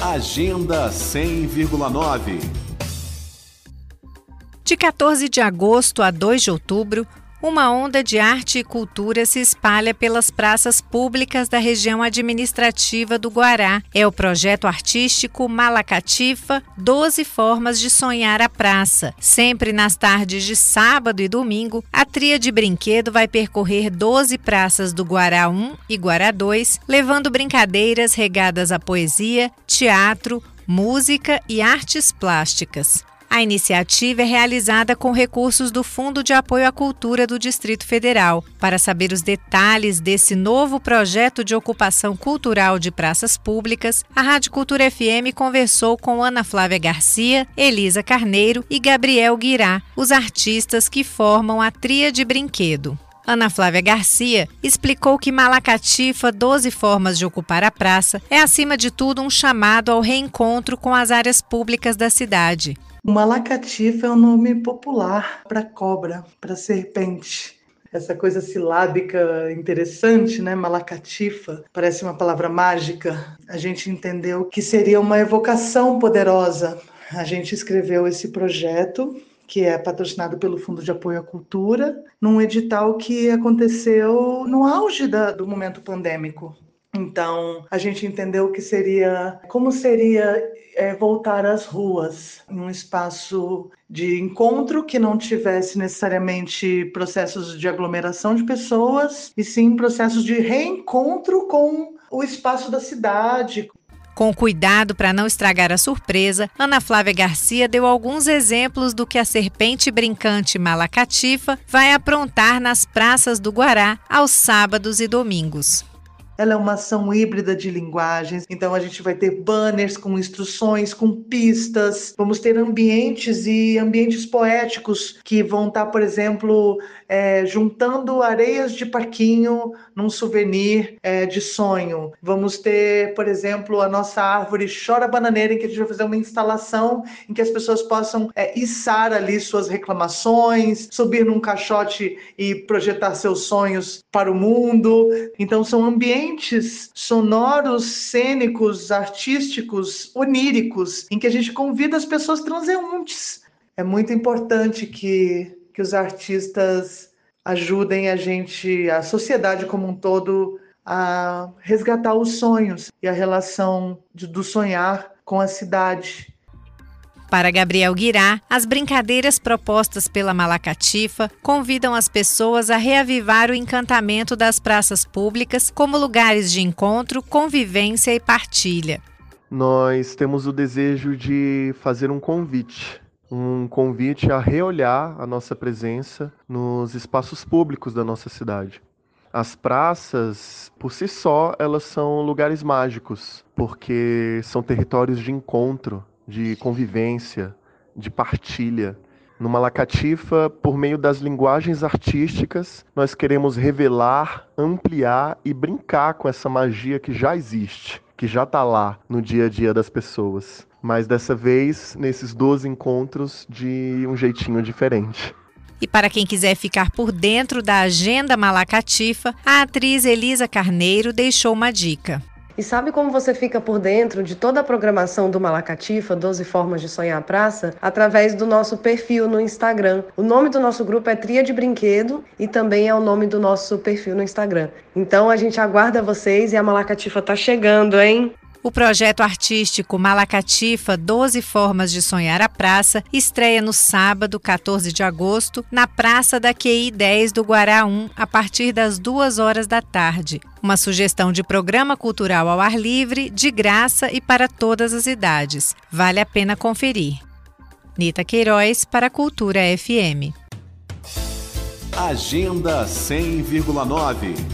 Agenda 100,9 De 14 de agosto a 2 de outubro, uma onda de arte e cultura se espalha pelas praças públicas da região administrativa do Guará. É o projeto artístico Malacatifa 12 Formas de Sonhar a Praça. Sempre nas tardes de sábado e domingo, a tria de brinquedo vai percorrer 12 praças do Guará 1 e Guará 2, levando brincadeiras regadas a poesia, teatro, música e artes plásticas. A iniciativa é realizada com recursos do Fundo de Apoio à Cultura do Distrito Federal. Para saber os detalhes desse novo projeto de ocupação cultural de praças públicas, a Rádio Cultura FM conversou com Ana Flávia Garcia, Elisa Carneiro e Gabriel Guirá, os artistas que formam a Tria de Brinquedo. Ana Flávia Garcia explicou que Malacatifa 12 Formas de Ocupar a Praça é, acima de tudo, um chamado ao reencontro com as áreas públicas da cidade. Malacatifa é um nome popular para cobra, para serpente. Essa coisa silábica interessante, né? Malacatifa, parece uma palavra mágica. A gente entendeu que seria uma evocação poderosa. A gente escreveu esse projeto que é patrocinado pelo Fundo de Apoio à Cultura, num edital que aconteceu no auge da, do momento pandêmico. Então, a gente entendeu que seria como seria é, voltar às ruas, em um espaço de encontro que não tivesse necessariamente processos de aglomeração de pessoas, e sim processos de reencontro com o espaço da cidade, com cuidado para não estragar a surpresa, Ana Flávia Garcia deu alguns exemplos do que a serpente brincante Malacatifa vai aprontar nas praças do Guará aos sábados e domingos. Ela é uma ação híbrida de linguagens, então a gente vai ter banners com instruções, com pistas, vamos ter ambientes e ambientes poéticos que vão estar, por exemplo, é, juntando areias de parquinho num souvenir é, de sonho. Vamos ter, por exemplo, a nossa árvore Chora Bananeira, em que a gente vai fazer uma instalação em que as pessoas possam é, içar ali suas reclamações, subir num caixote e projetar seus sonhos para o mundo. Então, são ambientes ambientes sonoros, cênicos, artísticos, oníricos, em que a gente convida as pessoas transeuntes. É muito importante que, que os artistas ajudem a gente, a sociedade como um todo, a resgatar os sonhos e a relação de, do sonhar com a cidade para Gabriel Guirá, as brincadeiras propostas pela Malacatifa convidam as pessoas a reavivar o encantamento das praças públicas como lugares de encontro, convivência e partilha. Nós temos o desejo de fazer um convite um convite a reolhar a nossa presença nos espaços públicos da nossa cidade. As praças, por si só, elas são lugares mágicos, porque são territórios de encontro, de convivência, de partilha. Numa Lacatifa, por meio das linguagens artísticas, nós queremos revelar, ampliar e brincar com essa magia que já existe, que já está lá no dia a dia das pessoas. Mas dessa vez, nesses 12 encontros, de um jeitinho diferente. E para quem quiser ficar por dentro da agenda Malacatifa, a atriz Elisa Carneiro deixou uma dica. E sabe como você fica por dentro de toda a programação do Malacatifa, 12 Formas de Sonhar a Praça? Através do nosso perfil no Instagram. O nome do nosso grupo é Tria de Brinquedo e também é o nome do nosso perfil no Instagram. Então a gente aguarda vocês e a Malacatifa tá chegando, hein? O projeto artístico Malacatifa 12 Formas de Sonhar a Praça estreia no sábado, 14 de agosto, na Praça da QI 10 do Guará 1, a partir das 2 horas da tarde. Uma sugestão de programa cultural ao ar livre, de graça e para todas as idades. Vale a pena conferir. Nita Queiroz para a Cultura FM. Agenda 100,9